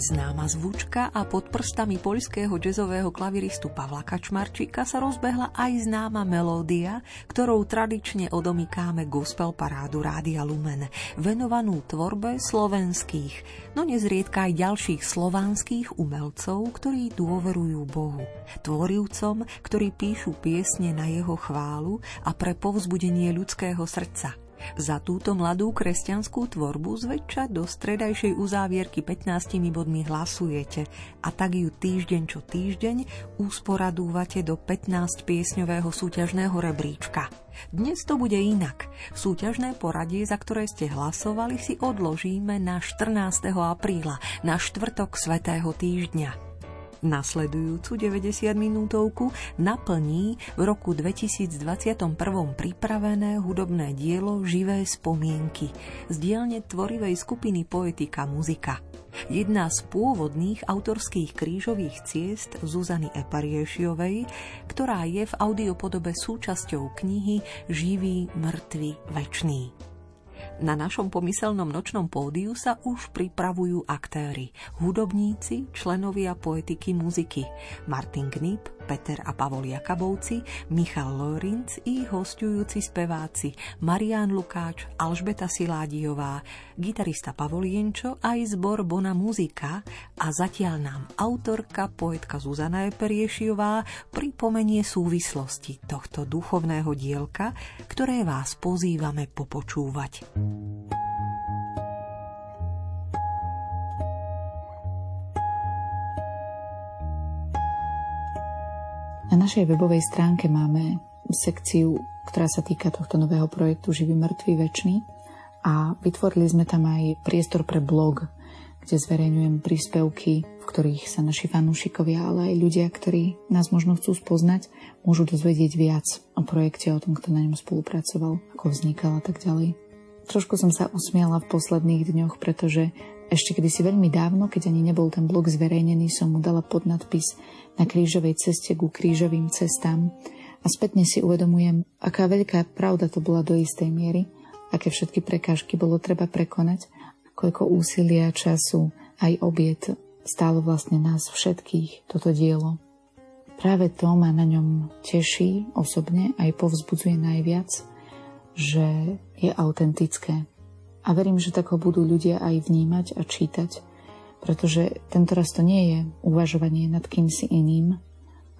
Známa zvučka a pod prstami poľského jazzového klaviristu Pavla Kačmarčíka sa rozbehla aj známa melódia, ktorou tradične odomykáme gospel parádu Rádia Lumen, venovanú tvorbe slovenských, no nezriedka aj ďalších slovanských umelcov, ktorí dôverujú Bohu. Tvorivcom, ktorí píšu piesne na jeho chválu a pre povzbudenie ľudského srdca – za túto mladú kresťanskú tvorbu zväčša do stredajšej uzávierky 15 bodmi hlasujete a tak ju týždeň čo týždeň usporadúvate do 15 piesňového súťažného rebríčka. Dnes to bude inak. Súťažné poradie, za ktoré ste hlasovali, si odložíme na 14. apríla, na štvrtok svetého týždňa. Nasledujúcu 90 minútovku naplní v roku 2021 pripravené hudobné dielo Živé spomienky z dielne tvorivej skupiny Poetika muzika. Jedna z pôvodných autorských krížových ciest Zuzany Epariešiovej, ktorá je v audiopodobe súčasťou knihy Živý, mŕtvy, večný. Na našom pomyselnom nočnom pódiu sa už pripravujú aktéry, hudobníci, členovia poetiky muziky. Martin Knip, Peter a Pavol Jakabovci, Michal Lorinc i hostujúci speváci Marian Lukáč, Alžbeta Siládiová, gitarista Pavol Jenčo aj zbor Bona Muzika a zatiaľ nám autorka, poetka Zuzana Eperiešiová pripomenie súvislosti tohto duchovného dielka, ktoré vás pozývame popočúvať. Na našej webovej stránke máme sekciu, ktorá sa týka tohto nového projektu Živý, mŕtvý, večný a vytvorili sme tam aj priestor pre blog, kde zverejňujem príspevky, v ktorých sa naši fanúšikovia, ale aj ľudia, ktorí nás možno chcú spoznať, môžu dozvedieť viac o projekte, o tom, kto na ňom spolupracoval, ako vznikal a tak ďalej. Trošku som sa usmiala v posledných dňoch, pretože ešte kedysi veľmi dávno, keď ani nebol ten blog zverejnený, som mu dala podnadpis na krížovej ceste ku krížovým cestám a spätne si uvedomujem, aká veľká pravda to bola do istej miery, aké všetky prekážky bolo treba prekonať, koľko úsilia, času, aj obiet stálo vlastne nás všetkých toto dielo. Práve to ma na ňom teší osobne aj povzbudzuje najviac, že je autentické, a verím, že tak ho budú ľudia aj vnímať a čítať, pretože tento raz to nie je uvažovanie nad kýmsi iným,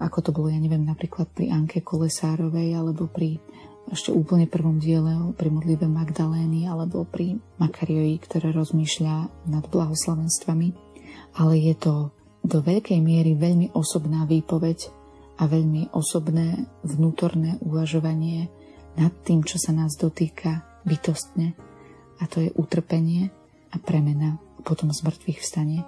ako to bolo, ja neviem, napríklad pri Anke Kolesárovej, alebo pri ešte úplne prvom diele pri modlibe Magdalény, alebo pri Makarioji, ktoré rozmýšľa nad blahoslavenstvami. Ale je to do veľkej miery veľmi osobná výpoveď a veľmi osobné vnútorné uvažovanie nad tým, čo sa nás dotýka bytostne a to je utrpenie a premena a potom zmrtvých vstanie,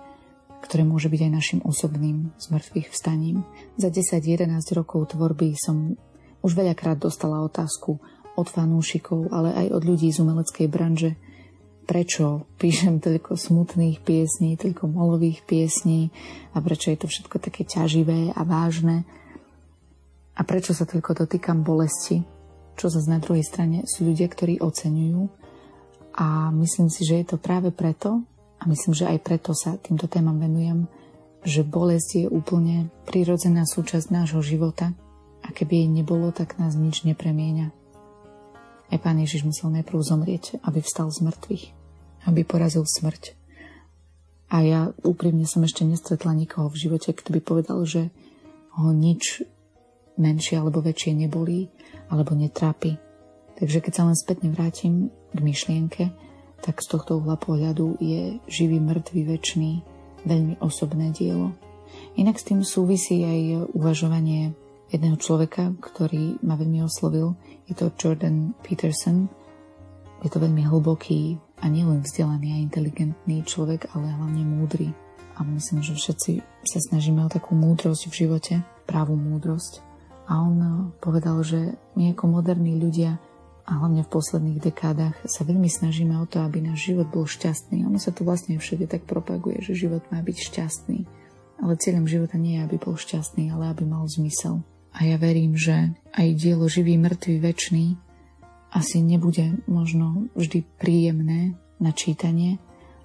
ktoré môže byť aj našim osobným zmrtvých vstaním. Za 10-11 rokov tvorby som už veľakrát dostala otázku od fanúšikov, ale aj od ľudí z umeleckej branže, prečo píšem toľko smutných piesní, toľko molových piesní a prečo je to všetko také ťaživé a vážne a prečo sa toľko dotýkam bolesti, čo sa na druhej strane sú ľudia, ktorí oceňujú a myslím si, že je to práve preto, a myslím, že aj preto sa týmto témam venujem, že bolesť je úplne prirodzená súčasť nášho života a keby jej nebolo, tak nás nič nepremieňa. Aj pán Ježiš musel najprv zomrieť, aby vstal z mŕtvych, aby porazil smrť. A ja úprimne som ešte nestretla nikoho v živote, kto by povedal, že ho nič menšie alebo väčšie nebolí alebo netrápi. Takže keď sa len spätne vrátim k myšlienke, tak z tohto uhla pohľadu je živý, mŕtvý, väčší veľmi osobné dielo. Inak s tým súvisí aj uvažovanie jedného človeka, ktorý ma veľmi oslovil. Je to Jordan Peterson. Je to veľmi hlboký a nielen vzdelaný a inteligentný človek, ale hlavne múdry. A myslím, že všetci sa snažíme o takú múdrosť v živote, právú múdrosť. A on povedal, že my ako moderní ľudia a hlavne v posledných dekádach sa veľmi snažíme o to, aby náš život bol šťastný. Ono sa tu vlastne všade tak propaguje, že život má byť šťastný. Ale cieľom života nie je, aby bol šťastný, ale aby mal zmysel. A ja verím, že aj dielo živý, mŕtvý, väčší asi nebude možno vždy príjemné na čítanie,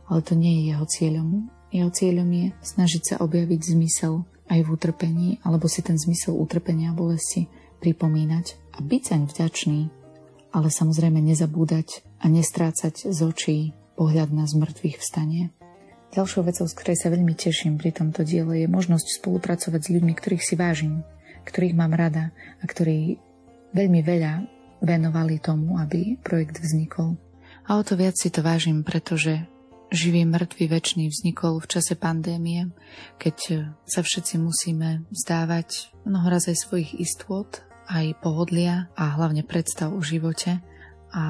ale to nie je jeho cieľom. Jeho cieľom je snažiť sa objaviť zmysel aj v utrpení, alebo si ten zmysel utrpenia a bolesti pripomínať a byť zaň vďačný, ale samozrejme nezabúdať a nestrácať z očí pohľad na zmrtvých vstanie. Ďalšou vecou, z ktorej sa veľmi teším pri tomto diele, je možnosť spolupracovať s ľuďmi, ktorých si vážim, ktorých mám rada a ktorí veľmi veľa venovali tomu, aby projekt vznikol. A o to viac si to vážim, pretože živý mŕtvy väčší vznikol v čase pandémie, keď sa všetci musíme vzdávať mnohoraz aj svojich istôt, aj pohodlia a hlavne predstav o živote. A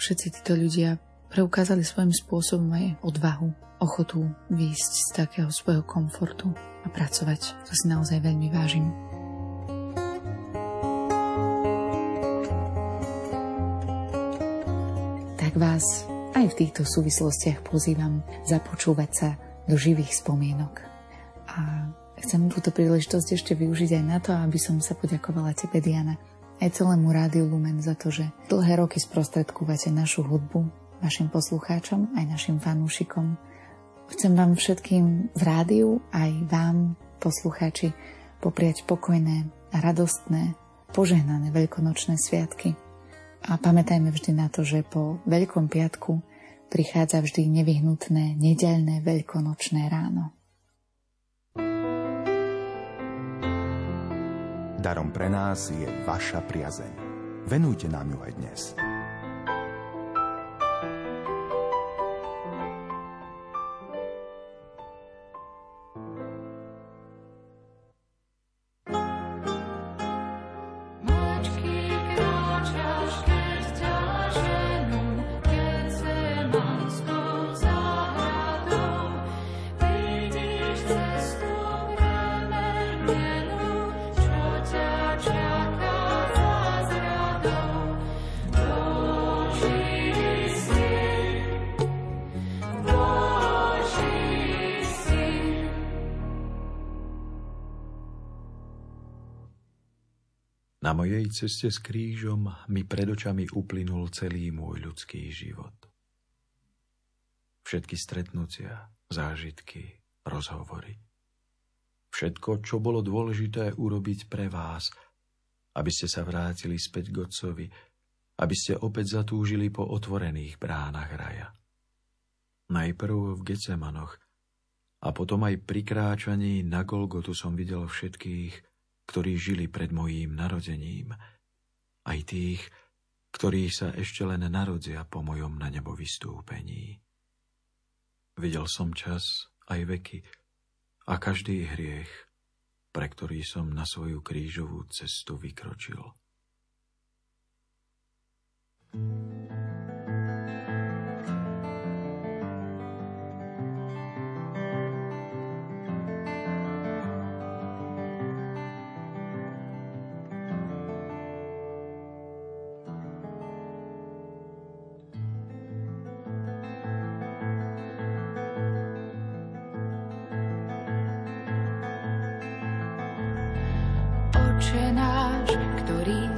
všetci títo ľudia preukázali svojím spôsobom aj odvahu, ochotu výjsť z takého svojho komfortu a pracovať. To si naozaj veľmi vážim. Tak vás aj v týchto súvislostiach pozývam započúvať sa do živých spomienok. A chcem túto príležitosť ešte využiť aj na to, aby som sa poďakovala tebe, Diana, aj celému Rádiu Lumen za to, že dlhé roky sprostredkúvate našu hudbu vašim poslucháčom, aj našim fanúšikom. Chcem vám všetkým v rádiu, aj vám, poslucháči, popriať pokojné, radostné, požehnané veľkonočné sviatky. A pamätajme vždy na to, že po Veľkom piatku prichádza vždy nevyhnutné nedeľné veľkonočné ráno. Darom pre nás je vaša priazeň. Venujte nám ju aj dnes. Ceste s krížom mi pred očami uplynul celý môj ľudský život. Všetky stretnutia, zážitky, rozhovory. Všetko, čo bolo dôležité urobiť pre vás, aby ste sa vrátili späť k Otcovi, aby ste opäť zatúžili po otvorených bránach raja. Najprv v Getsemanoch a potom aj pri kráčaní na Golgotu som videl všetkých, ktorí žili pred mojím narodením, aj tých, ktorí sa ešte len narodia po mojom na nebo vystúpení. Videl som čas aj veky a každý hriech, pre ktorý som na svoju krížovú cestu vykročil. thank you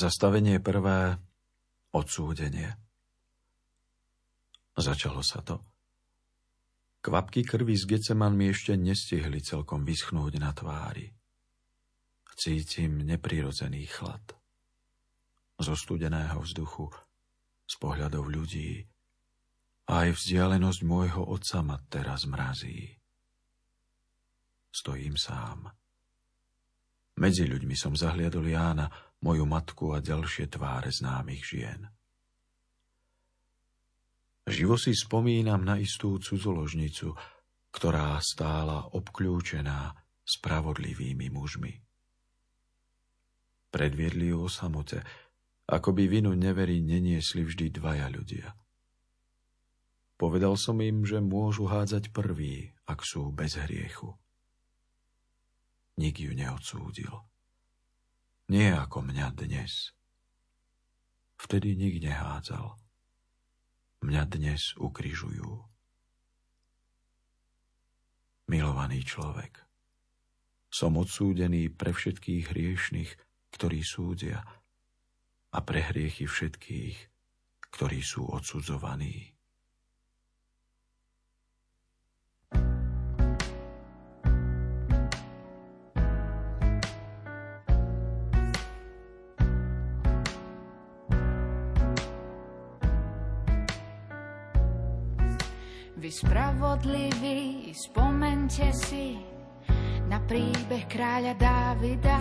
Zastavenie prvé, odsúdenie. Začalo sa to. Kvapky krvi z Geceman mi ešte nestihli celkom vyschnúť na tvári. Cítim neprirodzený chlad. Zo studeného vzduchu, z pohľadov ľudí, aj vzdialenosť môjho otca ma teraz mrazí. Stojím sám. Medzi ľuďmi som zahliadol Jána, moju matku a ďalšie tváre známych žien. Živo si spomínam na istú cudzoložnicu, ktorá stála obklúčená spravodlivými mužmi. Predviedli ju o samote, ako by vinu neverí neniesli vždy dvaja ľudia. Povedal som im, že môžu hádzať prvý, ak sú bez hriechu. Nik ju neodsúdil. Nie ako mňa dnes. Vtedy nik nehádzal. Mňa dnes ukrižujú. Milovaný človek, som odsúdený pre všetkých hriešných, ktorí súdia a pre hriechy všetkých, ktorí sú odsudzovaní. Vy spravodliví, spomente si na príbeh kráľa Dávida.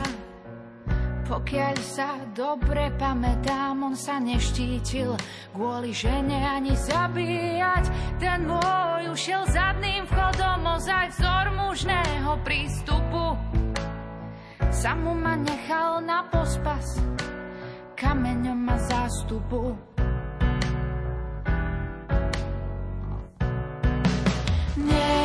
Pokiaľ sa dobre pamätám, on sa neštítil kvôli žene ani zabíjať. Ten môj ušiel zadným vchodom, ozaj vzor mužného prístupu. Samu ma nechal na pospas, kameňom ma zástupu. Yeah.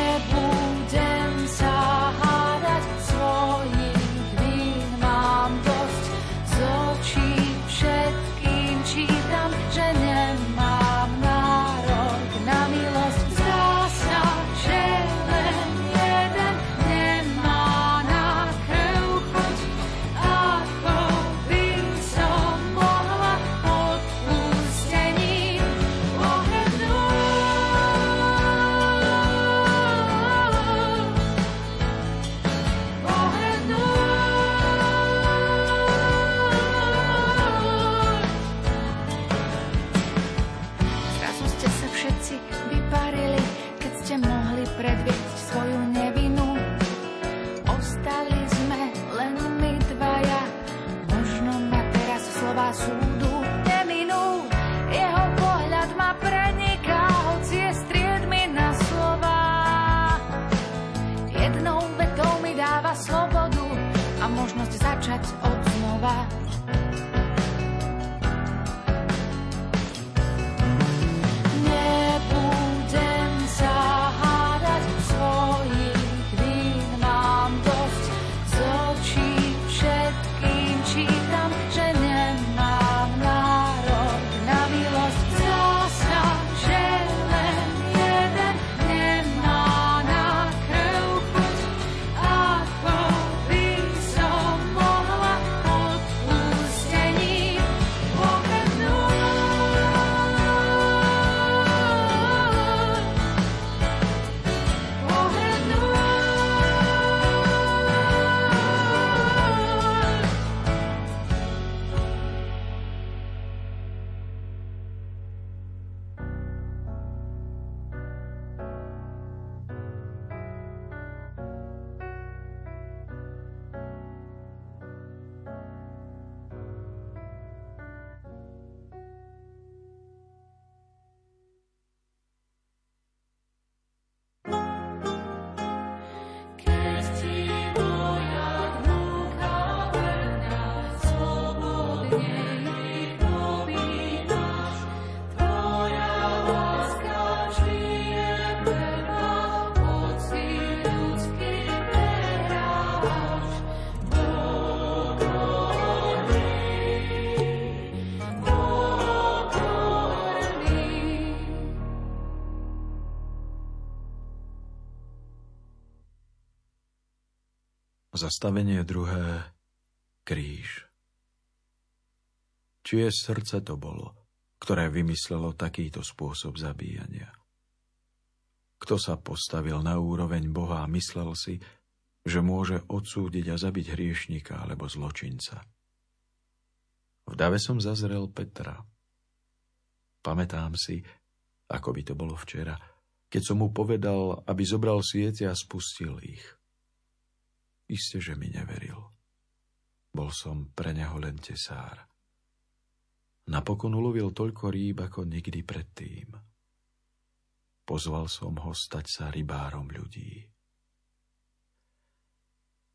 Zastavenie druhé. Kríž. Čie srdce to bolo, ktoré vymyslelo takýto spôsob zabíjania? Kto sa postavil na úroveň Boha a myslel si, že môže odsúdiť a zabiť hriešnika alebo zločinca? V dave som zazrel Petra. Pamätám si, ako by to bolo včera, keď som mu povedal, aby zobral siete a spustil ich. Isté, že mi neveril. Bol som pre neho len tesár. Napokon ulovil toľko rýb, ako nikdy predtým. Pozval som ho stať sa rybárom ľudí.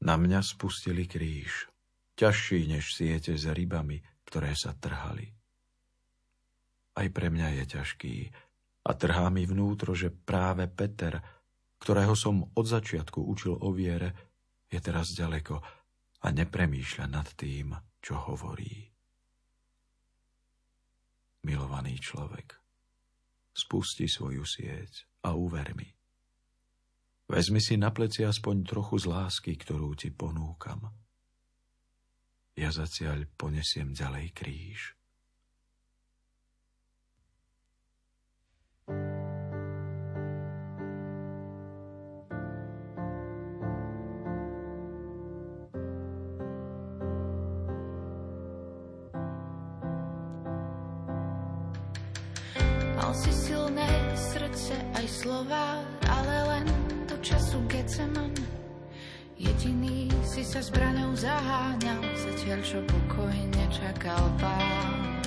Na mňa spustili kríž, ťažší než siete s rybami, ktoré sa trhali. Aj pre mňa je ťažký a trhá mi vnútro, že práve Peter, ktorého som od začiatku učil o viere, je teraz ďaleko a nepremýšľa nad tým, čo hovorí. Milovaný človek, spusti svoju sieť a uver mi. Vezmi si na pleci aspoň trochu z lásky, ktorú ti ponúkam. Ja zaciaľ ponesiem ďalej kríž. Slova, ale len do času Geceman. Jediný si sa zbraňou zaháňal, zatiaľ čo pokojne čakal pán.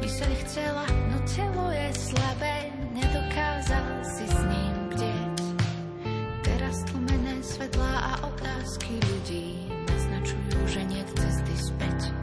Myseľ chcela, no telo je slabé, nedokázal si s ním bdieť. Teraz tlumené svetlá a otázky ľudí naznačujú, že nie cesty späť.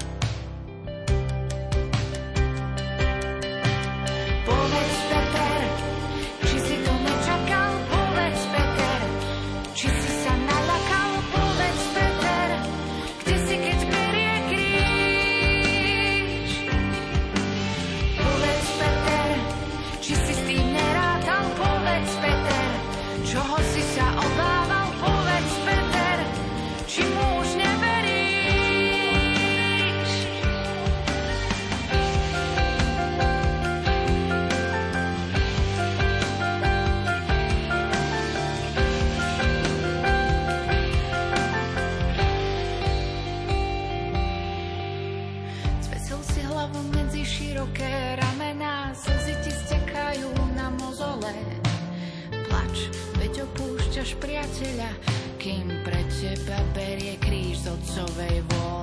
spasiteľa, kým pre teba berie kríž z otcovej vôle.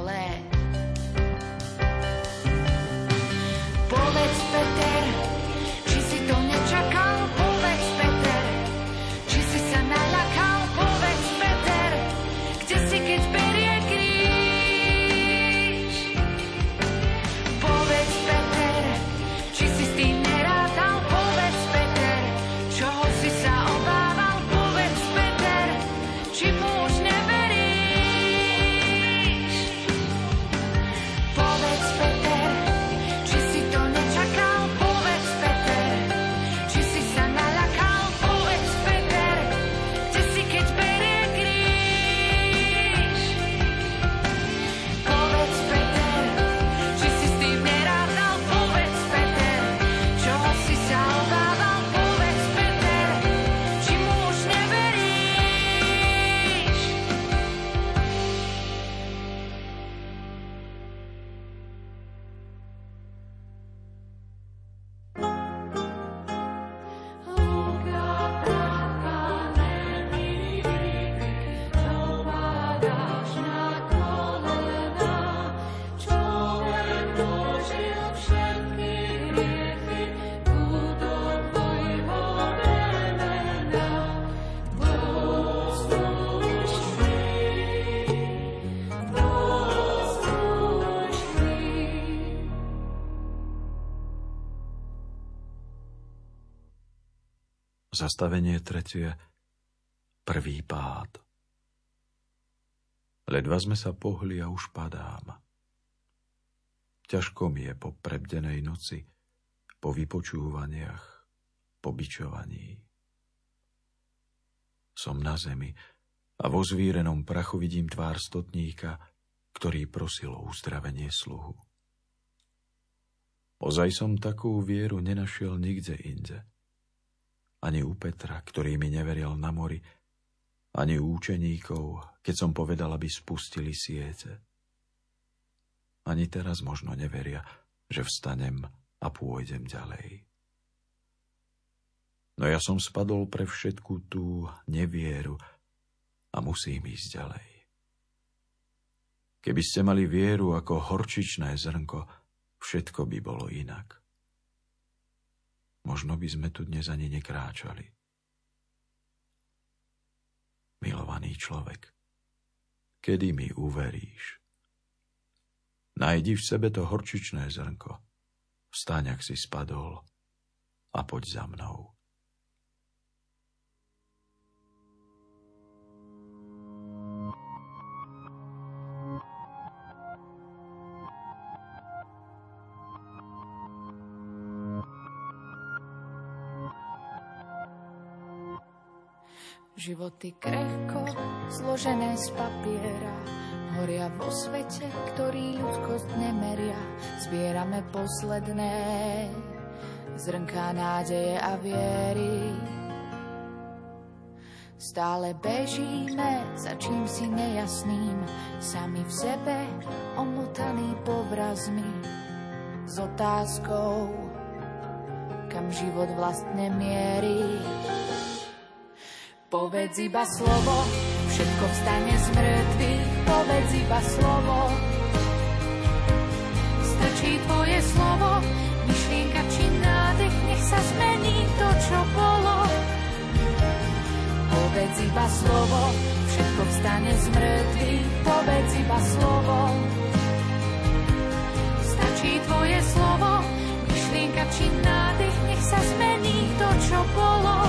Zastavenie tretie. Prvý pád. Ledva sme sa pohli a už padám. Ťažko mi je po prebdenej noci, po vypočúvaniach, po bičovaní. Som na zemi A vo zvírenom prachu vidím tvár stotníka, ktorý prosil o uzdravenie sluhu. Ozaj som takú vieru nenašiel nikde inde. Ani u Petra, ktorý mi neveril na mori, ani u učeníkov, keď som povedal, aby spustili siete. Ani teraz možno neveria, že vstanem a pôjdem ďalej. No ja som spadol pre všetku tú nevieru a musím ísť ďalej. Keby ste mali vieru ako horčičné zrnko, všetko by bolo inak. Možno by sme tu dnes ani nekráčali. Milovaný človek, kedy mi uveríš? Najdi v sebe to horčičné zrnko. Vstaň, ak si spadol a poď za mnou. Životy krehko, zložené z papiera, horia vo svete, ktorý ľudskosť nemeria. Zbierame posledné zrnká nádeje a viery. Stále bežíme za čím si nejasným, sami v sebe omotaný povrazmi s otázkou, kam život vlastne mierí. Povedz iba slovo, všetko vstane z mŕtvych, povedz iba slovo. Stačí tvoje slovo, myšlienka či nádech, nech sa zmení to, čo bolo. Povedz iba slovo, všetko vstane z mŕtvych, povedz iba slovo. Stačí tvoje slovo, myšlienka či nádech, nech sa zmení to, čo bolo.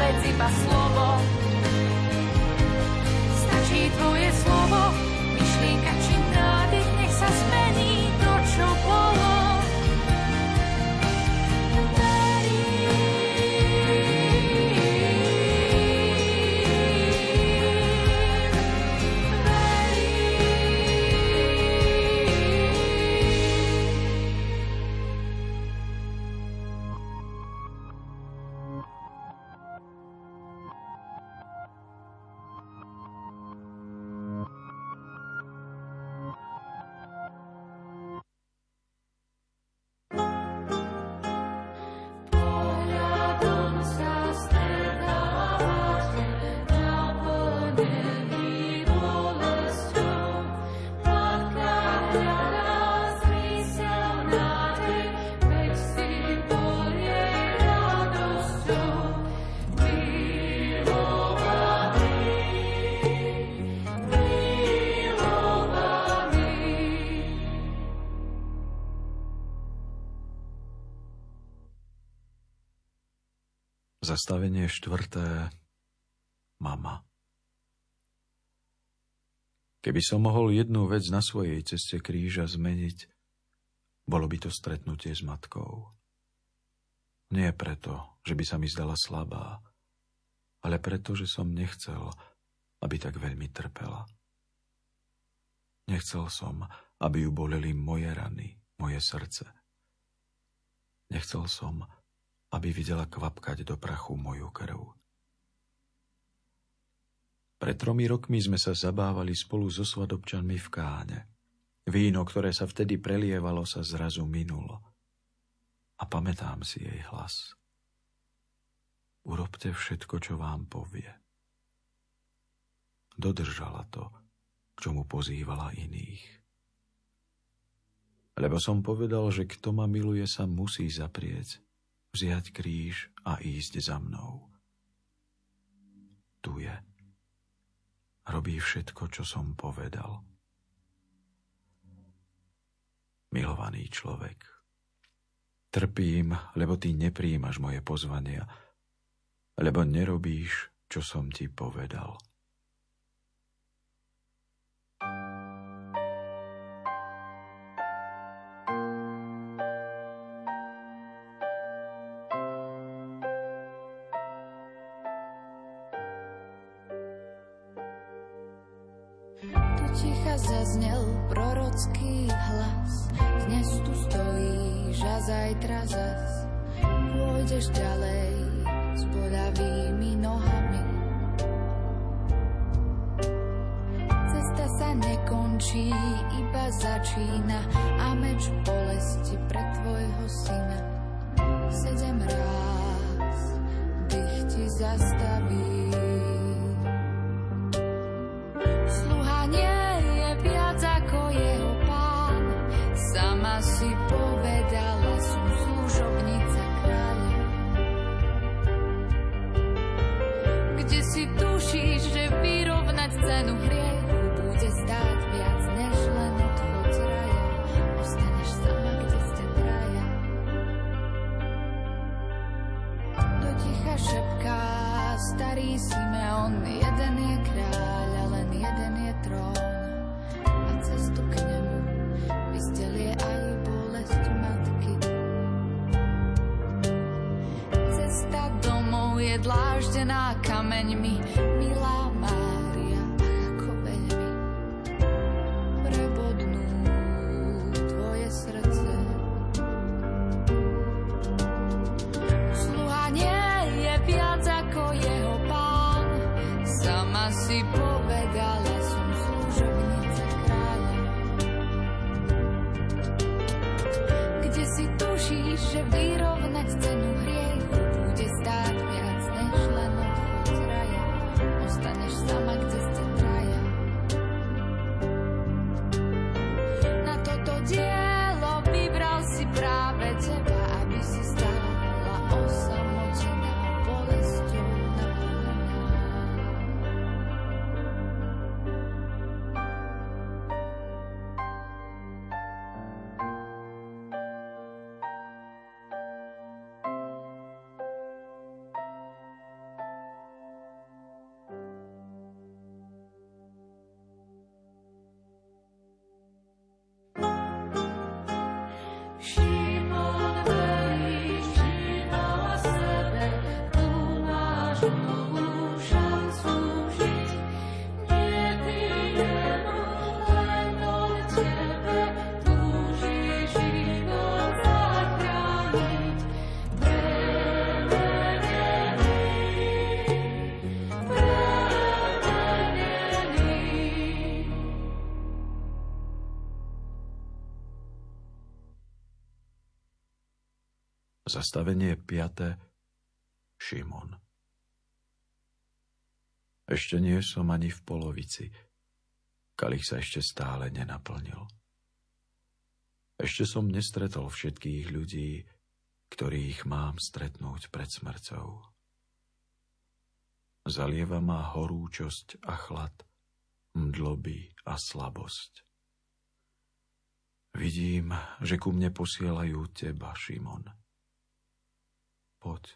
povedz iba slovo. Stačí tvoje slovo, myšlienka či nádych, nech sa zmení to, čo bolo. Zastavenie štvrté. Mama. Keby som mohol jednu vec na svojej ceste kríža zmeniť, bolo by to stretnutie s matkou. Nie preto, že by sa mi zdala slabá, ale preto, že som nechcel, aby tak veľmi trpela. Nechcel som, aby ju boleli moje rany, moje srdce. Nechcel som, aby videla kvapkať do prachu moju krv. Pred tromi rokmi sme sa zabávali spolu so svadobčanmi v káne. Víno, ktoré sa vtedy prelievalo, sa zrazu minulo. A pamätám si jej hlas. Urobte všetko, čo vám povie. Dodržala to, k čomu pozývala iných. Lebo som povedal, že kto ma miluje, sa musí zaprieť, vziať kríž a ísť za mnou. Tu je. Robí všetko, čo som povedal. Milovaný človek, trpím, lebo ty nepríjimaš moje pozvania, lebo nerobíš, čo som ti povedal. zastaví. Dých ti zastaví. Zastavenie 5. Šimon. Ešte nie som ani v polovici. Kalich sa ešte stále nenaplnil. Ešte som nestretol všetkých ľudí, ktorých mám stretnúť pred smrťou. Zalieva ma horúčosť a chlad, mdloby a slabosť. Vidím, že ku mne posielajú teba, Šimon. Poď,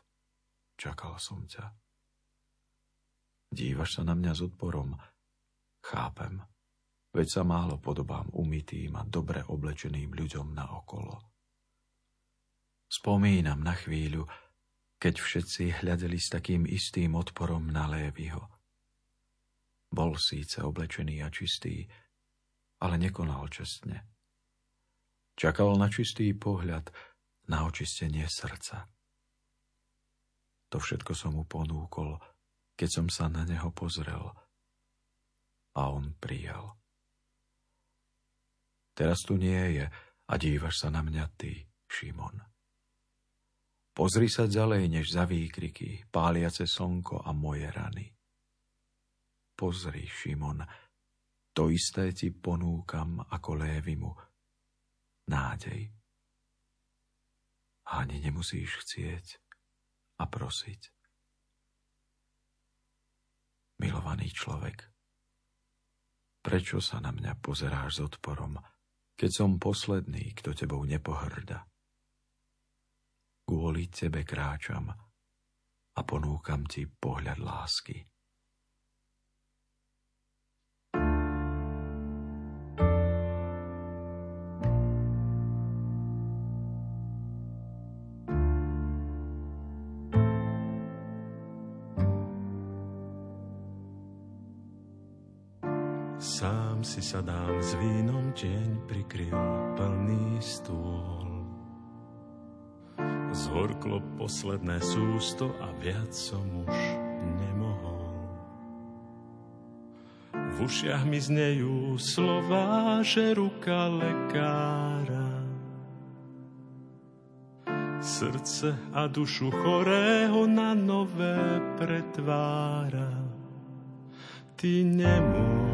čakal som ťa. Dívaš sa na mňa s odporom. Chápem, veď sa málo podobám umytým a dobre oblečeným ľuďom na okolo. Spomínam na chvíľu, keď všetci hľadeli s takým istým odporom na Lévyho. Bol síce oblečený a čistý, ale nekonal čestne. Čakal na čistý pohľad, na očistenie srdca. To všetko som mu ponúkol, keď som sa na neho pozrel. A on prijal. Teraz tu nie je a dívaš sa na mňa ty, Šimon. Pozri sa ďalej než za výkriky, páliace slnko a moje rany. Pozri, Šimon, to isté ti ponúkam ako Lévimu. Nádej. Ani nemusíš chcieť a prosiť. Milovaný človek, prečo sa na mňa pozeráš s odporom, keď som posledný, kto tebou nepohrda? Kvôli tebe kráčam a ponúkam ti pohľad lásky. Si sadám s vínom, deň prikryl plný stôl. Zhorklo posledné sústo a viac som už nemohol. V ušiach mi znejú slova, že ruka lekára srdce a dušu chorého na nové pretvára. Ty nemôžeš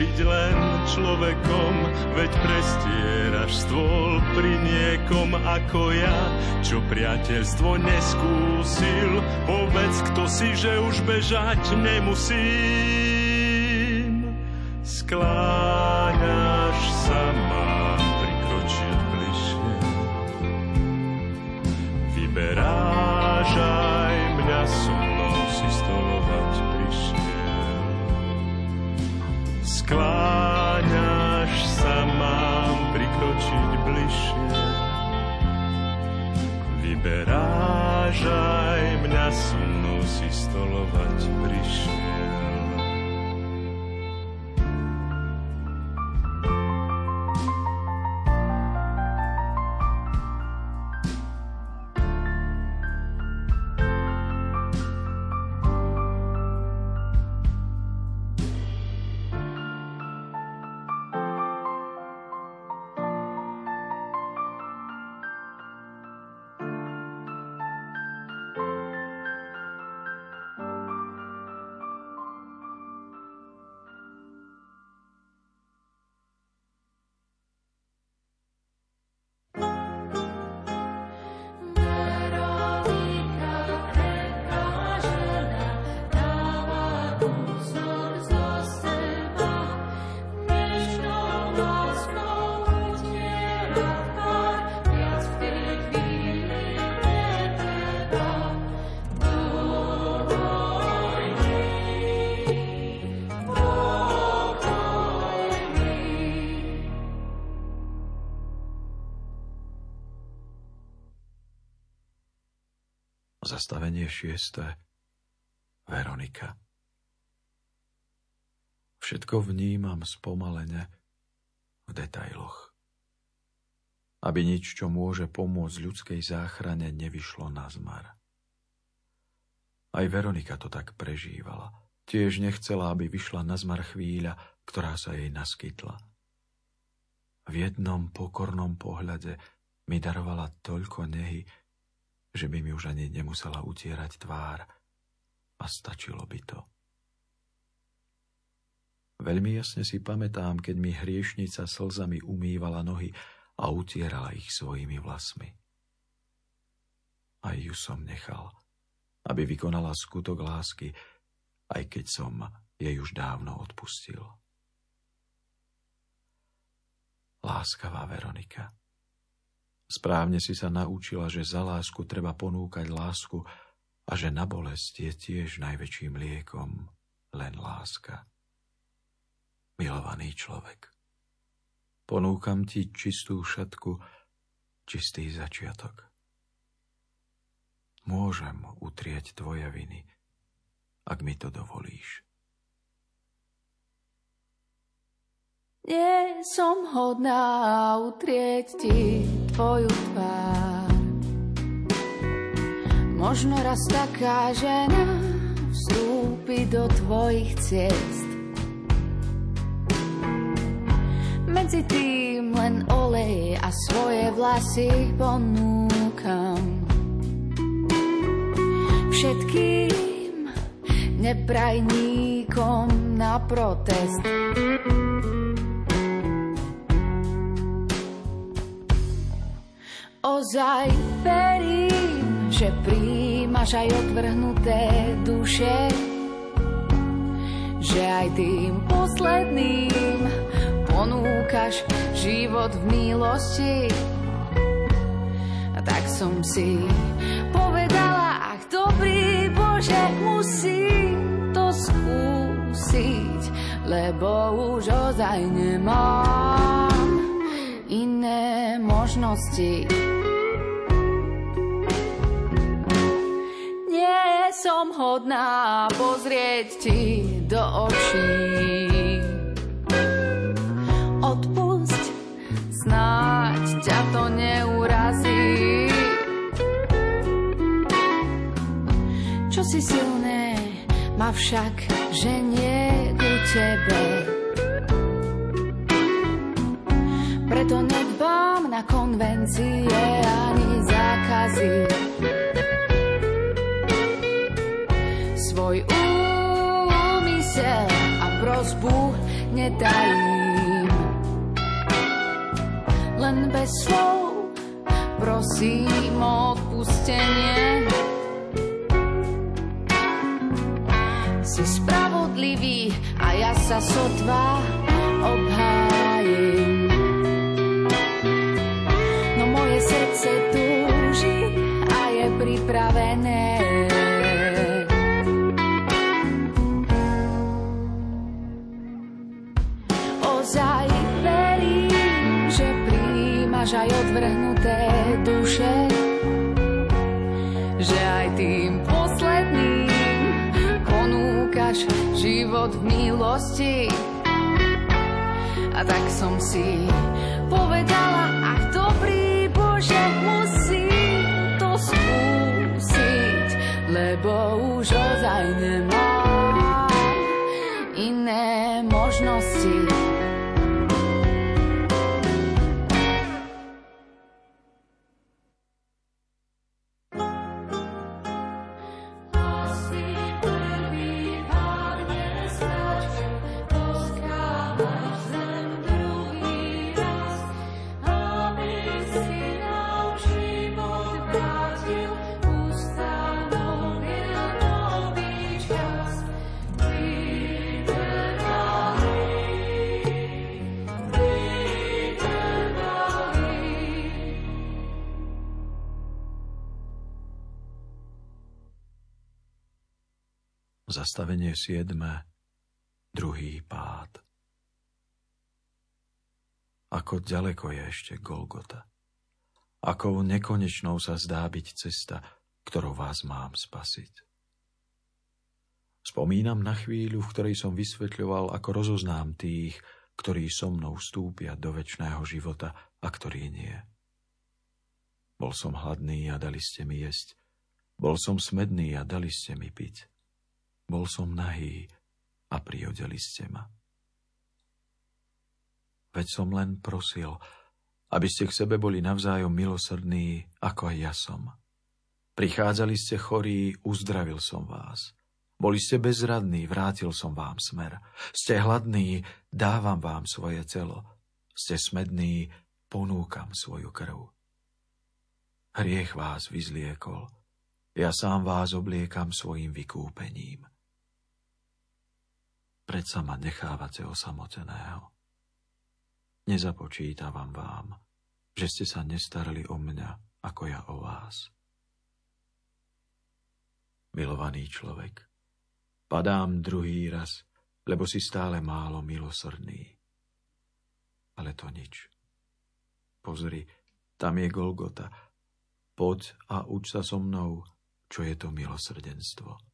byť len človekom, veď prestieraš stôl pri niekom ako ja, čo priateľstvo neskúsil. Povedz, kto si, že už bežať nemusím. Skláňaš Vyberáš aj mňa so mnou si stolovať prišiel. Šiesté. Veronika. Všetko vnímam spomalene v detailoch. Aby nič, čo môže pomôcť ľudskej záchrane, nevyšlo na zmar. Aj Veronika to tak prežívala. Tiež nechcela, aby vyšla na zmar chvíľa, ktorá sa jej naskytla. V jednom pokornom pohľade mi darovala toľko nehy, že by mi už ani nemusela utierať tvár a stačilo by to. Veľmi jasne si pamätám, keď mi hriešnica slzami umývala nohy a utierala ich svojimi vlasmi. Aj ju som nechal, aby vykonala skutok lásky, aj keď som jej už dávno odpustil. Láskavá Veronika. Správne si sa naučila, že za lásku treba ponúkať lásku a že na bolesť je tiež najväčším liekom len láska milovaný človek. Ponúkam ti čistú šatku, čistý začiatok. Môžem utrieť tvoje viny, ak mi to dovolíš. Nie som hodná utrieť ti tvoju tvár. Možno raz taká žena vstúpi do tvojich ciest medzi tým len olej a svoje vlasy ponúkam. Všetkým neprajníkom na protest. Ozaj verím, že príjmaš aj odvrhnuté duše, že aj tým posledným ponúkaš život v milosti. A tak som si povedala, ach dobrý Bože, musím to skúsiť, lebo už ozaj nemám iné možnosti. Nie som hodná pozrieť ti do očí. snáď ťa to neurazí. Čo si silné, ma však ženie ku tebe. Preto nedbám na konvencie ani zákazy. Svoj úmysel a prozbu netajím len bez slov prosím o odpustenie. Si spravodlivý a ja sa sotva odvrhnuté duše, že aj tým posledným ponúkaš život v milosti. A tak som si povedala, ach dobrý Bože, musím to skúsiť, lebo už ozaj nemám Zastavenie siedme, druhý pád. Ako ďaleko je ešte Golgota. Akou nekonečnou sa zdá byť cesta, ktorou vás mám spasiť. Spomínam na chvíľu, v ktorej som vysvetľoval, ako rozoznám tých, ktorí so mnou vstúpia do väčšného života a ktorí nie. Bol som hladný a dali ste mi jesť. Bol som smedný a dali ste mi piť. Bol som nahý a prihodili ste ma. Veď som len prosil, aby ste k sebe boli navzájom milosrdní, ako aj ja som. Prichádzali ste chorí, uzdravil som vás. Boli ste bezradní, vrátil som vám smer. Ste hladní, dávam vám svoje telo. Ste smední, ponúkam svoju krv. Hriech vás vyzliekol. Ja sám vás obliekam svojim vykúpením. Predsa ma nechávate osamoteného. Nezapočítavam vám, že ste sa nestarali o mňa, ako ja o vás. Milovaný človek, Padám druhý raz, lebo si stále málo milosrdný. Ale to nič. Pozri, tam je Golgota. Poď a uč sa so mnou, čo je to milosrdenstvo.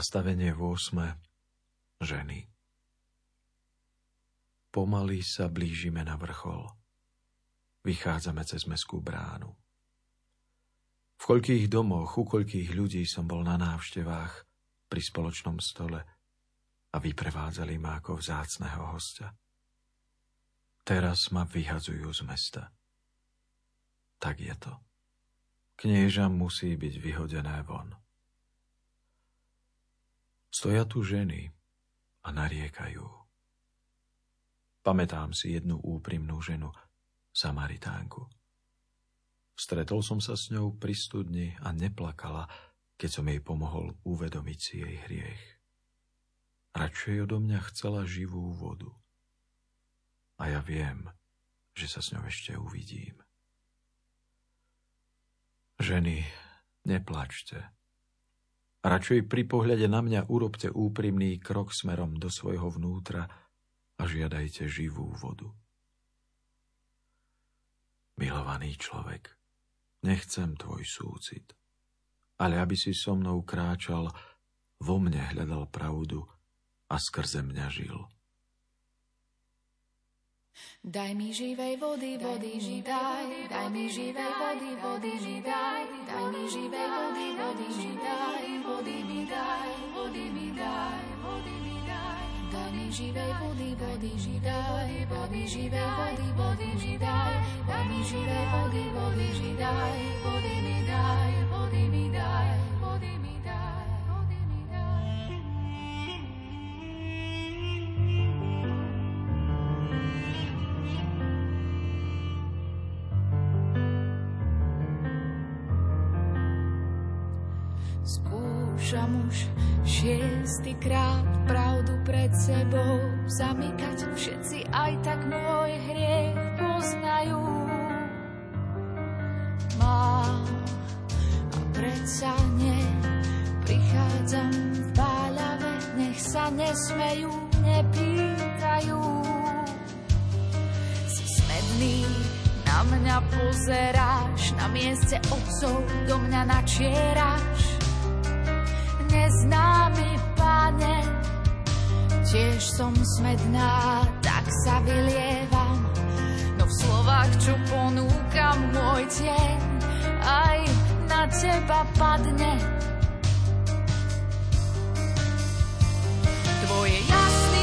Zastavenie v osme ženy. Pomaly sa blížime na vrchol. Vychádzame cez meskú bránu. V koľkých domoch, u koľkých ľudí som bol na návštevách pri spoločnom stole a vyprevádzali ma ako vzácného hostia. Teraz ma vyhadzujú z mesta. Tak je to. Knieža musí byť vyhodené von. Stoja tu ženy a nariekajú. Pamätám si jednu úprimnú ženu, Samaritánku. Stretol som sa s ňou pri studni a neplakala, keď som jej pomohol uvedomiť si jej hriech. Radšej odo mňa chcela živú vodu. A ja viem, že sa s ňou ešte uvidím. Ženy, neplačte. Radšej pri pohľade na mňa urobte úprimný krok smerom do svojho vnútra a žiadajte živú vodu. Milovaný človek, nechcem tvoj súcit, ale aby si so mnou kráčal, vo mne hľadal pravdu a skrze mňa žil. Daj mi živej vody, vody mi daj, daj mi živej vody, vody mi daj, daj mi živej vody, vody mi daj, vody mi daj, vody mi daj, vody mi daj. Daj mi živej vody, vody mi daj, mi živej vody, vody mi daj, daj mi živej vody, vody mi daj, vody mi daj, vody mi daj. Už šiestý krát pravdu pred sebou zamykať. Všetci aj tak môj hriech poznajú. Mám a predsa nie prichádzam v báľave, nech sa nesmejú, nepýtajú. Si smedný, na mňa pozeráš, na mieste otcov do mňa načieráš neznámy pane. Tiež som smedná, tak sa vylievam, no v slovách, čo ponúkam môj tieň, aj na teba padne. Tvoje jasný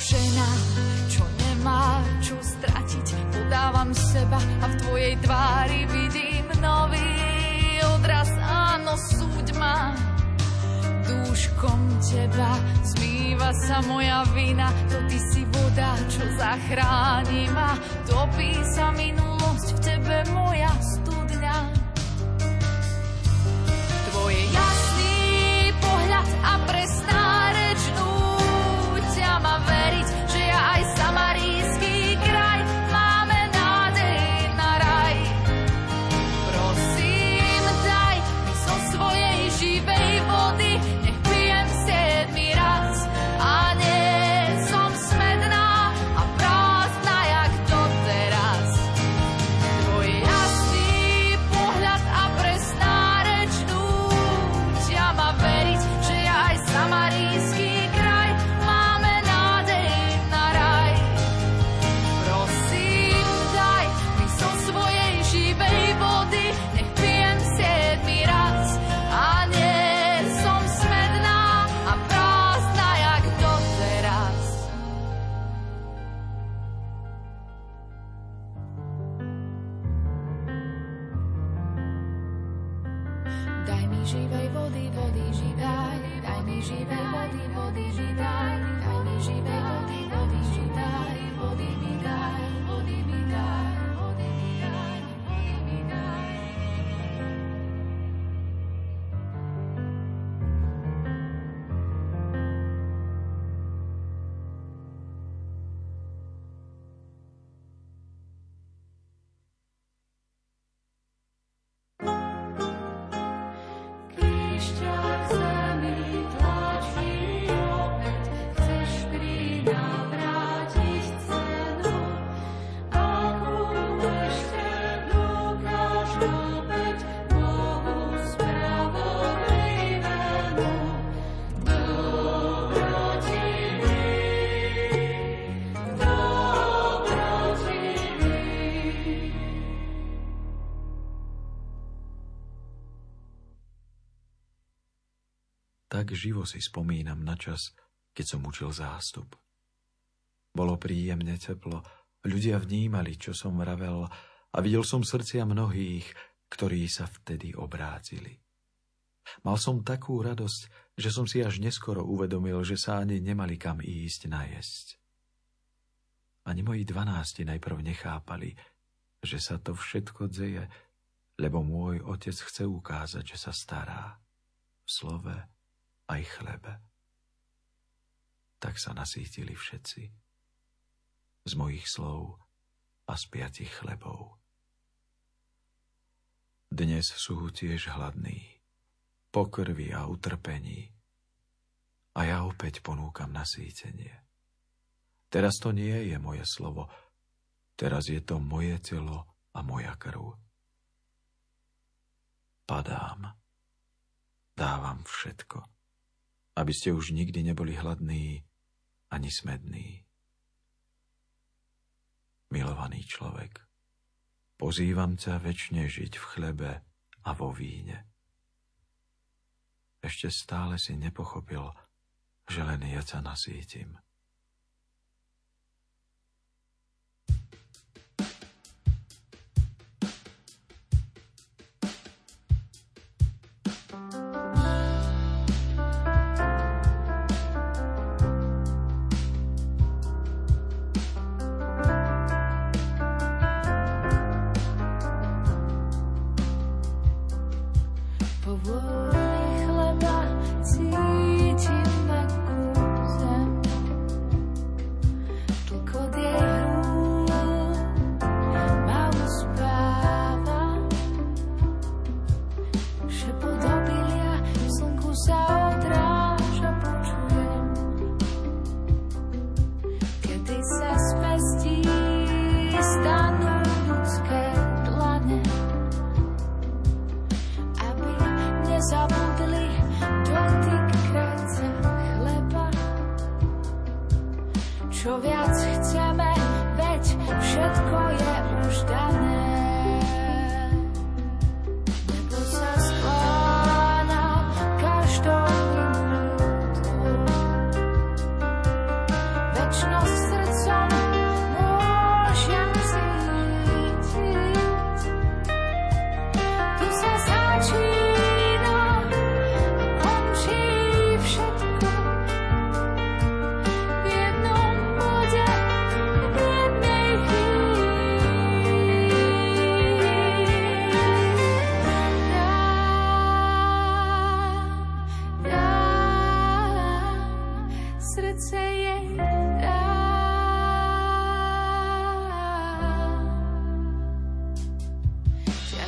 žena, čo nemá čo stratiť. Podávam seba a v tvojej tvári vidím nový odraz. Áno, súď ma, dúškom teba zmýva sa moja vina. To ty si voda, čo zachráni ma. Topí sa minulosť v tebe moja stojí. Živo si spomínam na čas, keď som učil zástup. Bolo príjemne teplo, ľudia vnímali, čo som vravel a videl som srdcia mnohých, ktorí sa vtedy obrátili. Mal som takú radosť, že som si až neskoro uvedomil, že sa ani nemali kam ísť najesť. Ani moji dvanácti najprv nechápali, že sa to všetko dzeje, lebo môj otec chce ukázať, že sa stará. V slove, aj chlebe. Tak sa nasítili všetci. Z mojich slov a z piatich chlebov. Dnes sú tiež hladní, po krvi a utrpení. A ja opäť ponúkam nasýtenie. Teraz to nie je moje slovo, teraz je to moje telo a moja krv. Padám, dávam všetko aby ste už nikdy neboli hladní ani smední. Milovaný človek, pozývam ťa väčšine žiť v chlebe a vo víne. Ešte stále si nepochopil, že len ja ťa nasítim.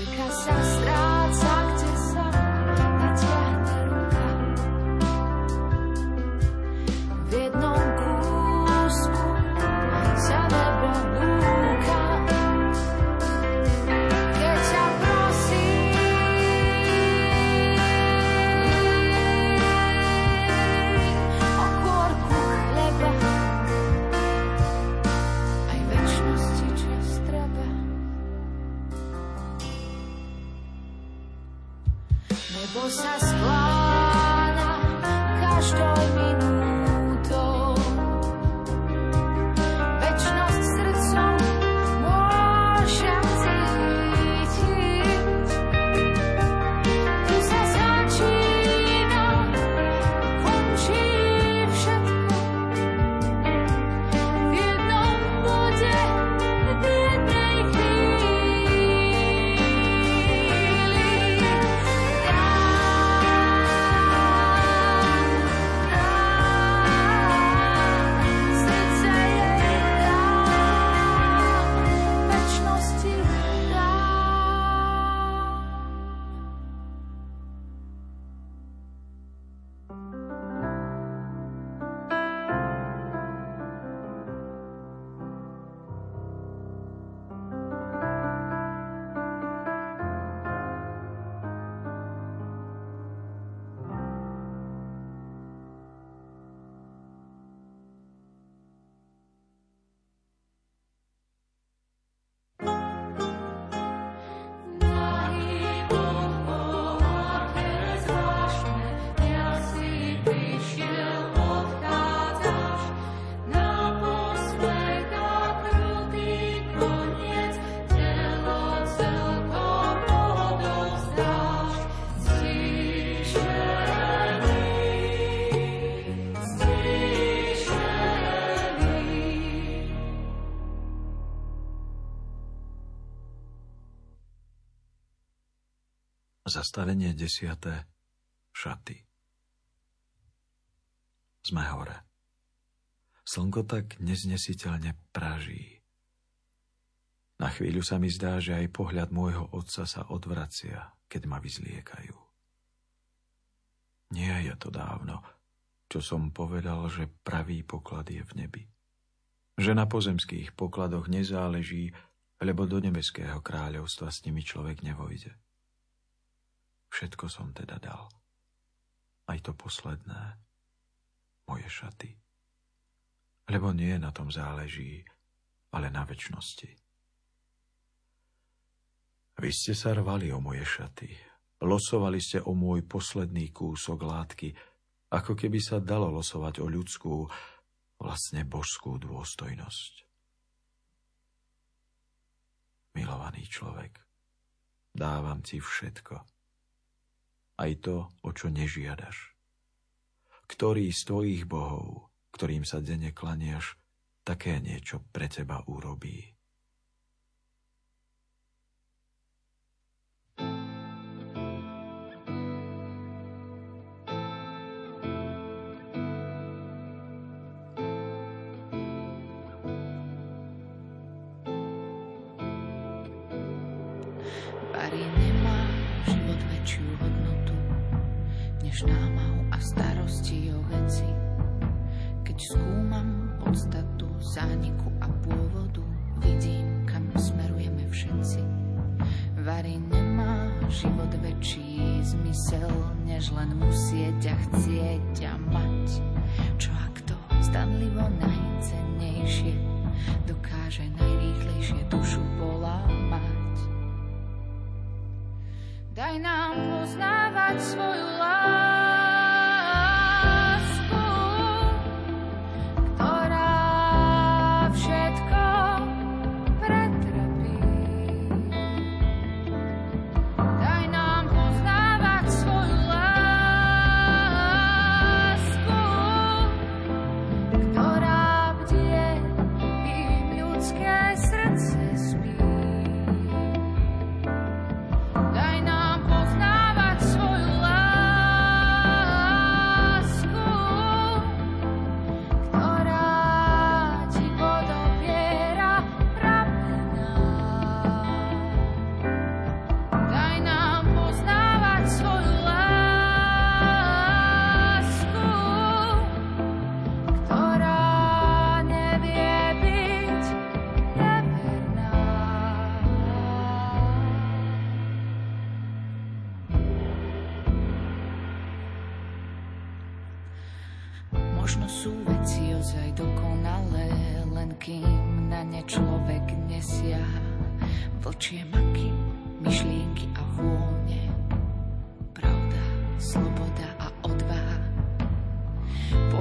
Janka Sasa. Zastavenie desiaté. Šaty. Sme hore. Slnko tak neznesiteľne praží. Na chvíľu sa mi zdá, že aj pohľad môjho otca sa odvracia, keď ma vyzliekajú. Nie je to dávno, čo som povedal, že pravý poklad je v nebi. Že na pozemských pokladoch nezáleží, lebo do nebeského kráľovstva s nimi človek nevojde. Všetko som teda dal. Aj to posledné. Moje šaty. Lebo nie na tom záleží, ale na väčšnosti. Vy ste sa rvali o moje šaty. Losovali ste o môj posledný kúsok látky, ako keby sa dalo losovať o ľudskú, vlastne božskú dôstojnosť. Milovaný človek, dávam ti všetko aj to, o čo nežiadaš. Ktorý z tvojich bohov, ktorým sa denne klaniaš, také niečo pre teba urobí. Podstatu zániku a pôvodu, vidím, kam smerujeme všetci. Vary nemá život väčší zmysel, než len musieť a chcieť a mať. Čo ak to zdanlivo najcennejšie dokáže najrýchlejšie dušu polámať. Daj nám poznávať svoju lásku,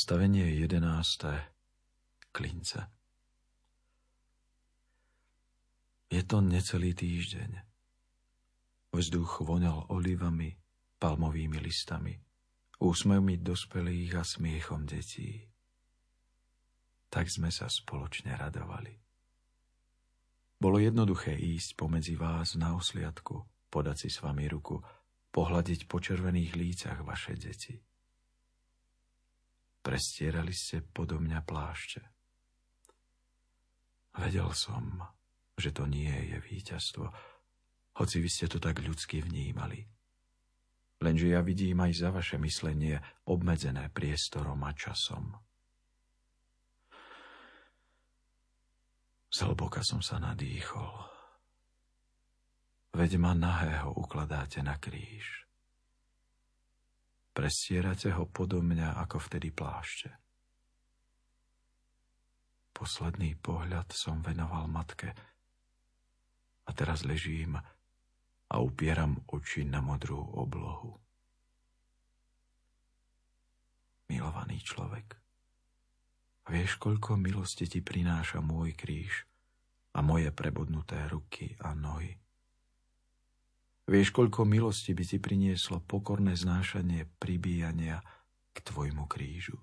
Zastavenie 11. Klince. Je to necelý týždeň. Vzduch voňal olivami, palmovými listami, úsmevmi dospelých a smiechom detí. Tak sme sa spoločne radovali. Bolo jednoduché ísť pomedzi vás na osliadku, podať si s vami ruku, pohľadiť po červených lícach vaše deti. Prestierali ste podo mňa plášte. Vedel som, že to nie je víťazstvo, hoci vy ste to tak ľudsky vnímali. Lenže ja vidím aj za vaše myslenie obmedzené priestorom a časom. Zhlboka som sa nadýchol. Veď ma nahého ukladáte na kríž. Prestierate ho podo mňa ako vtedy plášte. Posledný pohľad som venoval matke a teraz ležím a upieram oči na modrú oblohu. Milovaný človek, vieš, koľko milosti ti prináša môj kríž a moje prebodnuté ruky a nohy. Vieš, koľko milosti by ti prinieslo pokorné znášanie pribíjania k tvojmu krížu.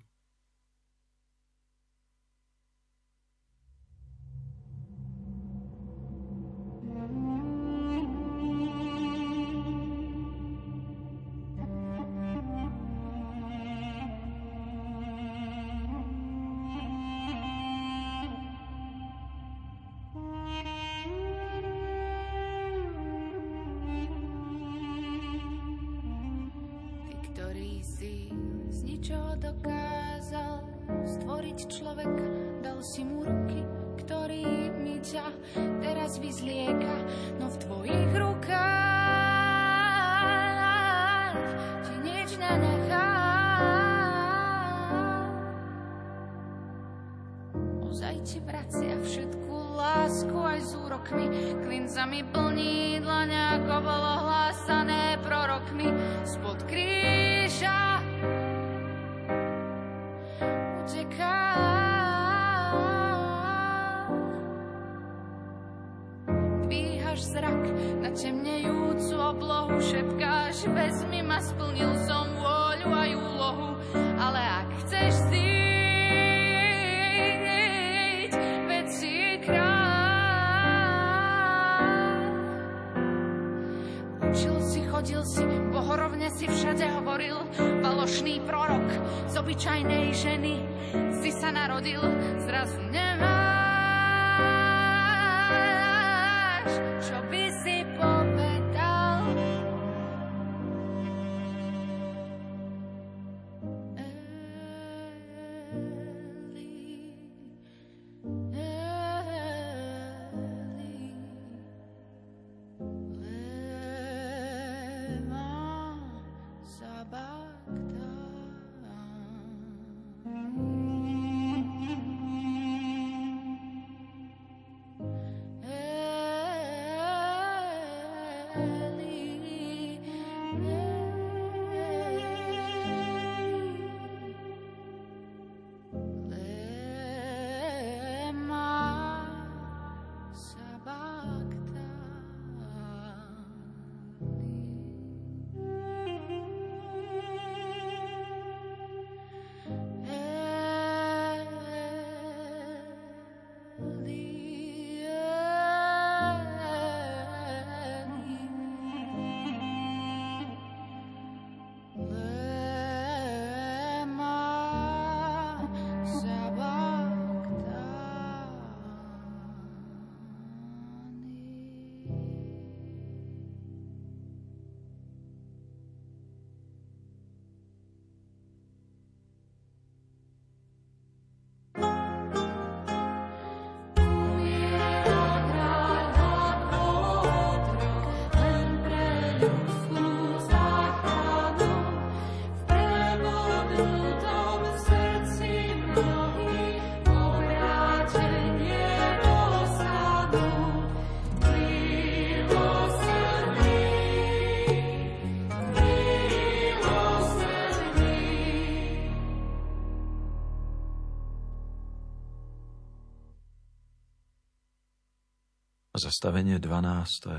Zastavenie 12.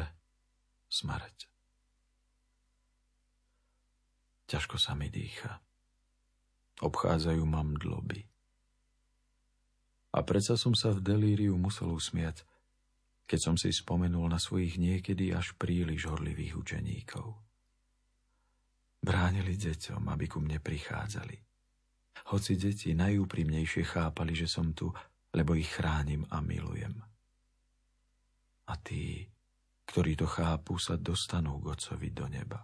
Smrť. Ťažko sa mi dýcha. Obchádzajú ma mdloby. A predsa som sa v delíriu musel usmiať, keď som si spomenul na svojich niekedy až príliš horlivých učeníkov. Bránili deťom, aby ku mne prichádzali. Hoci deti najúprimnejšie chápali, že som tu, lebo ich chránim a milujem. A tí, ktorí to chápu, sa dostanú k Otcovi do neba.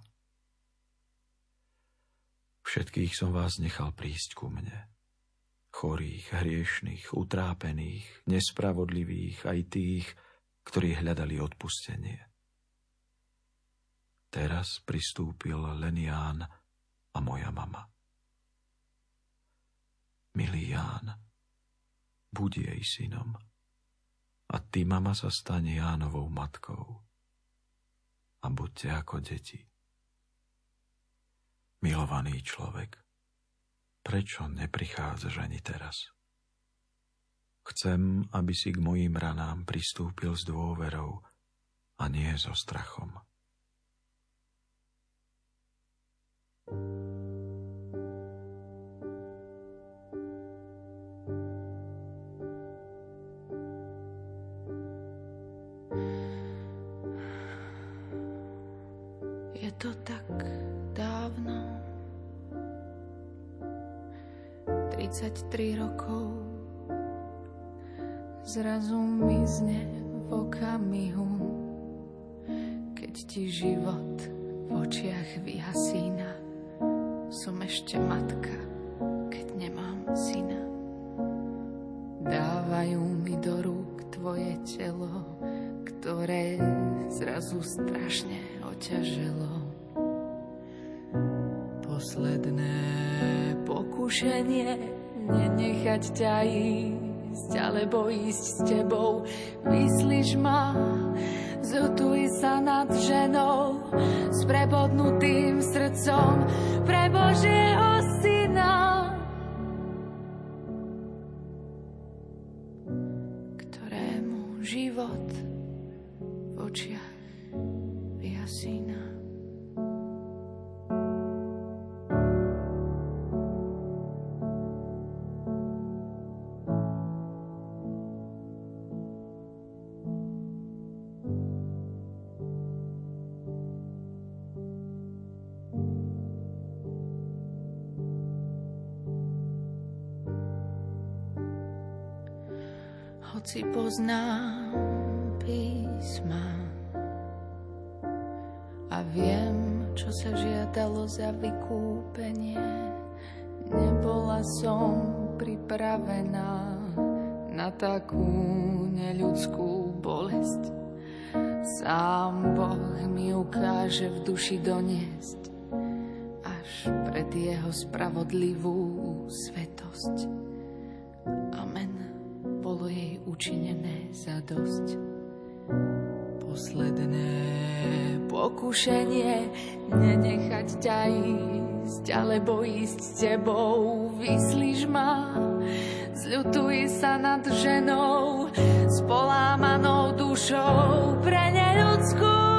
Všetkých som vás nechal prísť ku mne. Chorých, hriešných, utrápených, nespravodlivých, aj tých, ktorí hľadali odpustenie. Teraz pristúpil len Ján a moja mama. Milý Ján, buď jej synom a ty, mama, sa stane Jánovou matkou a buďte ako deti. Milovaný človek, prečo neprichádzaš ani teraz? Chcem, aby si k mojim ranám pristúpil s dôverou a nie so strachom. 33 rokov zrazu mizne v okamihu, keď ti život v očiach vyhasína. Som ešte matka, keď nemám syna. Dávajú mi do rúk tvoje telo, ktoré zrazu strašne oťaželo. Posledné pokušenie nenechať ťa ísť, alebo ísť s tebou. Vyslíš ma, zotuj sa nad ženou, s prebodnutým srdcom pre Božieho syna. Hoci poznám písma a viem, čo sa žiadalo za vykúpenie. Nebola som pripravená na takú neľudskú bolesť. Sám Boh mi ukáže v duši doniesť až pred jeho spravodlivú svetosť učinené za dosť. Posledné pokušenie nenechať ťa ísť, alebo ísť s tebou, vyslíš ma. Zľutuj sa nad ženou s polámanou dušou pre neľudskú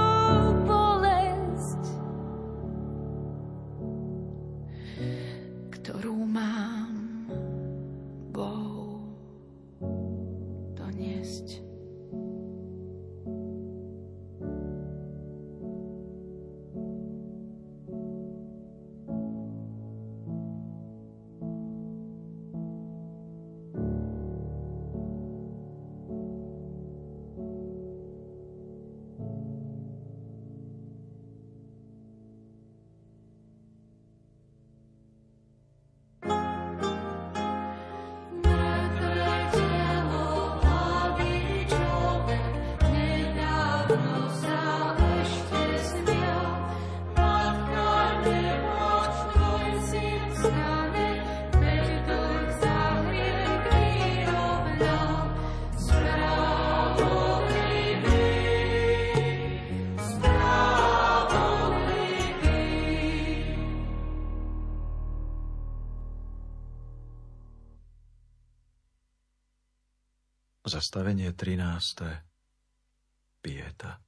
Zastavenie 13. pieta.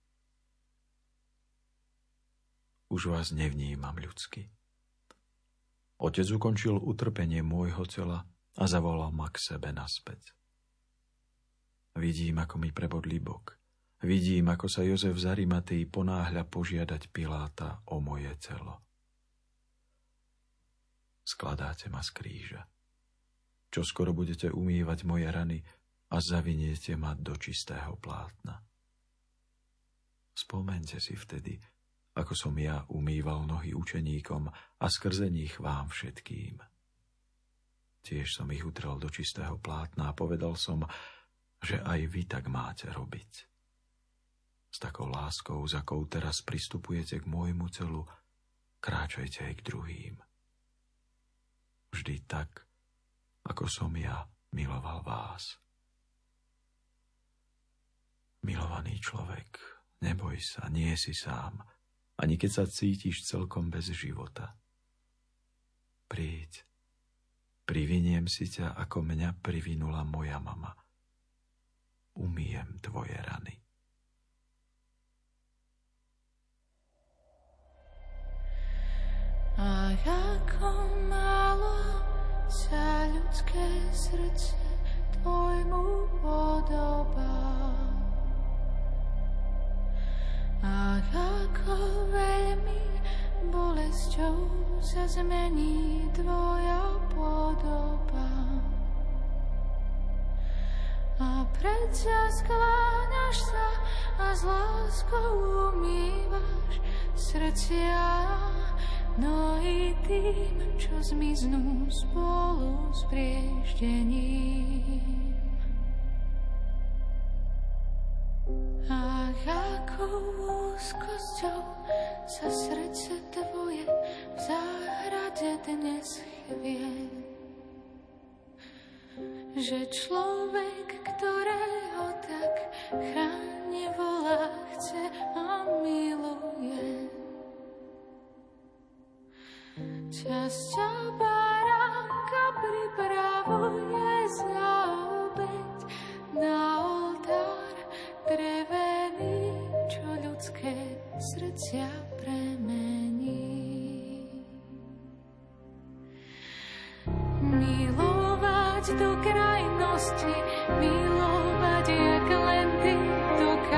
Už vás nevnímam ľudsky. Otec ukončil utrpenie môjho tela a zavolal ma k sebe naspäť. Vidím, ako mi prebodlí bok. Vidím, ako sa Jozef Zarimatý ponáhľa požiadať Piláta o moje telo. Skladáte ma z kríža. Čo skoro budete umývať moje rany a zaviniete ma do čistého plátna. Spomente si vtedy, ako som ja umýval nohy učeníkom a skrze nich vám všetkým. Tiež som ich utrel do čistého plátna a povedal som, že aj vy tak máte robiť. S takou láskou, za akou teraz pristupujete k môjmu celu, kráčajte aj k druhým. Vždy tak, ako som ja miloval vás. Milovaný človek, neboj sa, nie si sám, ani keď sa cítiš celkom bez života. Príď, priviniem si ťa, ako mňa privinula moja mama. Umiem tvoje rany. A ako málo sa ľudské srdce tvojmu podobá. A ako veľmi bolesťou sa zmení tvoja podoba. A predsa skláňaš sa a s láskou umývaš srdcia no i tým, čo zmiznú spolu s prieždením. Chvie. Že človek, ktorého tak chráne volá, chce a miluje. Časťa baránka pripravuje za obeď na oltár drevený, čo ľudské srdcia premení. Do krajnosti, milovať, jak len ty dokážeš.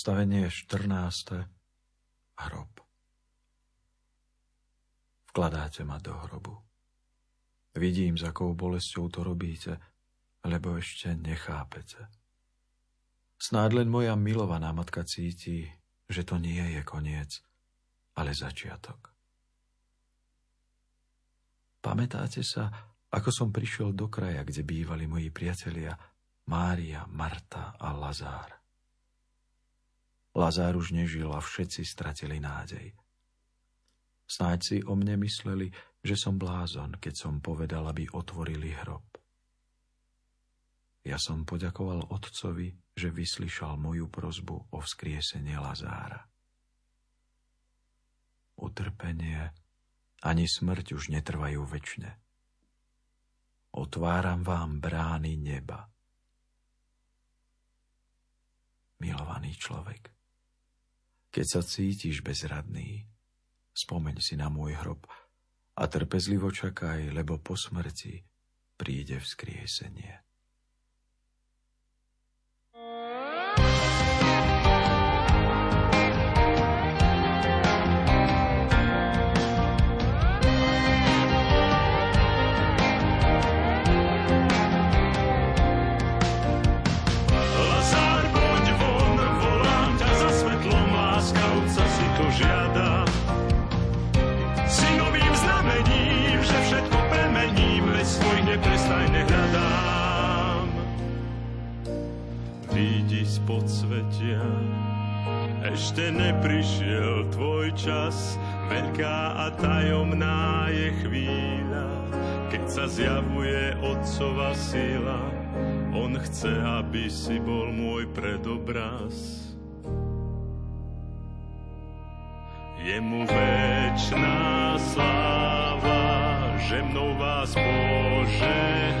Zastavenie 14. Hrob. Vkladáte ma do hrobu. Vidím, s akou bolesťou to robíte, lebo ešte nechápete. Snáď len moja milovaná matka cíti, že to nie je koniec, ale začiatok. Pamätáte sa, ako som prišiel do kraja, kde bývali moji priatelia Mária, Marta a Lazár? Lazár už nežil a všetci stratili nádej. Snáď si o mne mysleli, že som blázon, keď som povedal, aby otvorili hrob. Ja som poďakoval otcovi, že vyslyšal moju prozbu o vzkriesenie Lazára. Utrpenie ani smrť už netrvajú väčšine. Otváram vám brány neba. Milovaný človek, keď sa cítiš bezradný, spomeň si na môj hrob a trpezlivo čakaj, lebo po smrti príde vzkriesenie. Podsvetia. Ešte neprišiel tvoj čas, veľká a tajomná je chvíľa, keď sa zjavuje Otcova sila. On chce, aby si bol môj predobraz. Jemu večná sláva, že mnou vás požehná.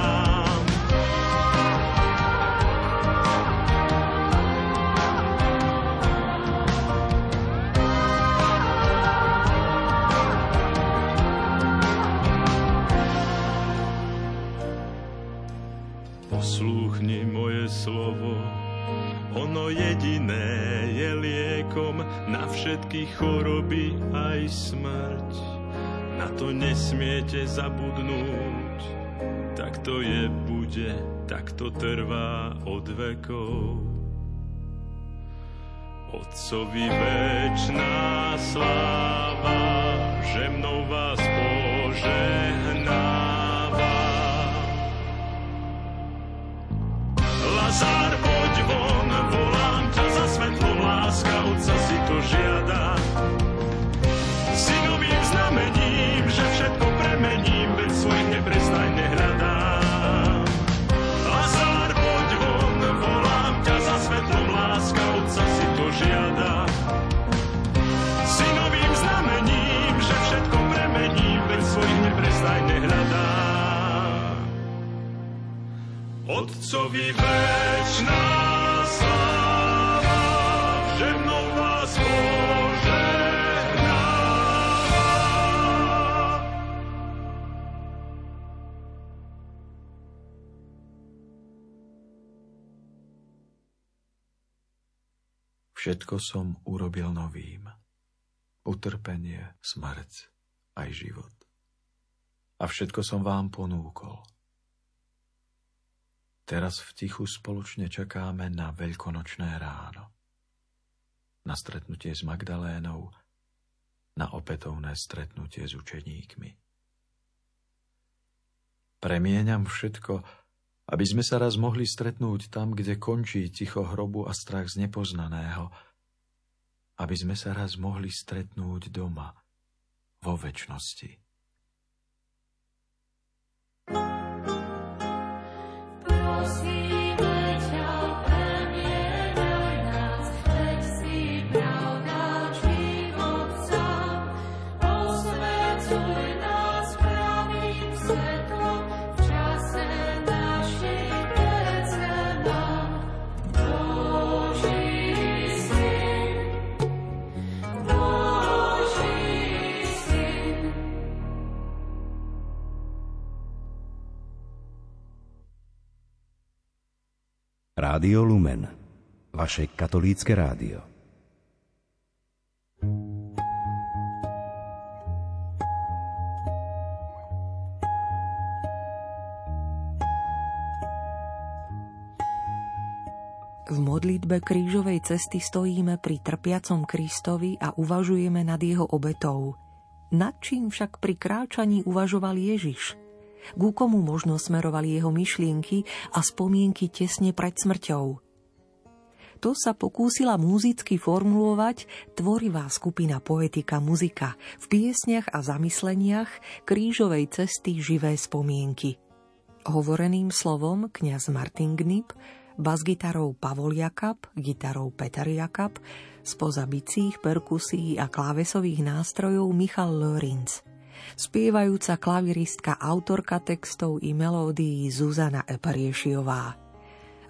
slovo, ono jediné je liekom na všetky choroby aj smrť na to nesmiete zabudnúť. Tak to je, bude, tak to trvá od vekov. Otcovi večná sláva, že mnou vás požehnáva. Lazár, poď von, volám ťa za svetlom, láska Otca si to žiada. Otcovi večná sláva, že mnou vás Všetko som urobil novým. Utrpenie, smrť, aj život. A všetko som vám ponúkol – Teraz v tichu spoločne čakáme na veľkonočné ráno. Na stretnutie s Magdalénou, na opätovné stretnutie s učeníkmi. Premieňam všetko, aby sme sa raz mohli stretnúť tam, kde končí ticho hrobu a strach z nepoznaného, aby sme sa raz mohli stretnúť doma, vo väčšnosti. house. Rádio Lumen, vaše katolícke rádio. V modlitbe krížovej cesty stojíme pri trpiacom Kristovi a uvažujeme nad jeho obetou. Nad čím však pri kráčaní uvažoval Ježiš? Ku komu možno smerovali jeho myšlienky a spomienky tesne pred smrťou? To sa pokúsila muzicky formulovať tvorivá skupina Poetika muzika v piesniach a zamysleniach krížovej cesty živé spomienky. Hovoreným slovom kňaz Martin Gnip bas-gitarou Pavol Jakab, gitarou Peter Jakab, spoza bicích, perkusí a klávesových nástrojov Michal Lorenz. Spievajúca klaviristka, autorka textov i melódií Zuzana Epariešiová.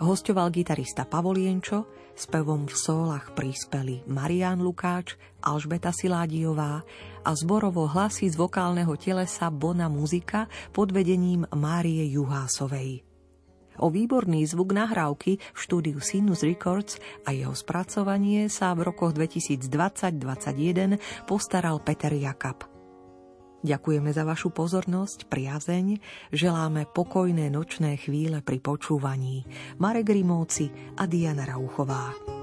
Hostoval gitarista Pavolienčo, spevom v sólach prispeli Marian Lukáč, Alžbeta Siládiová a zborovo hlasy z vokálneho telesa Bona Muzika pod vedením Márie Juhásovej. O výborný zvuk nahrávky v štúdiu Sinus Records a jeho spracovanie sa v rokoch 2020-2021 postaral Peter Jakab. Ďakujeme za vašu pozornosť, priazeň, želáme pokojné nočné chvíle pri počúvaní. Marek Rimovci a Diana Rauchová.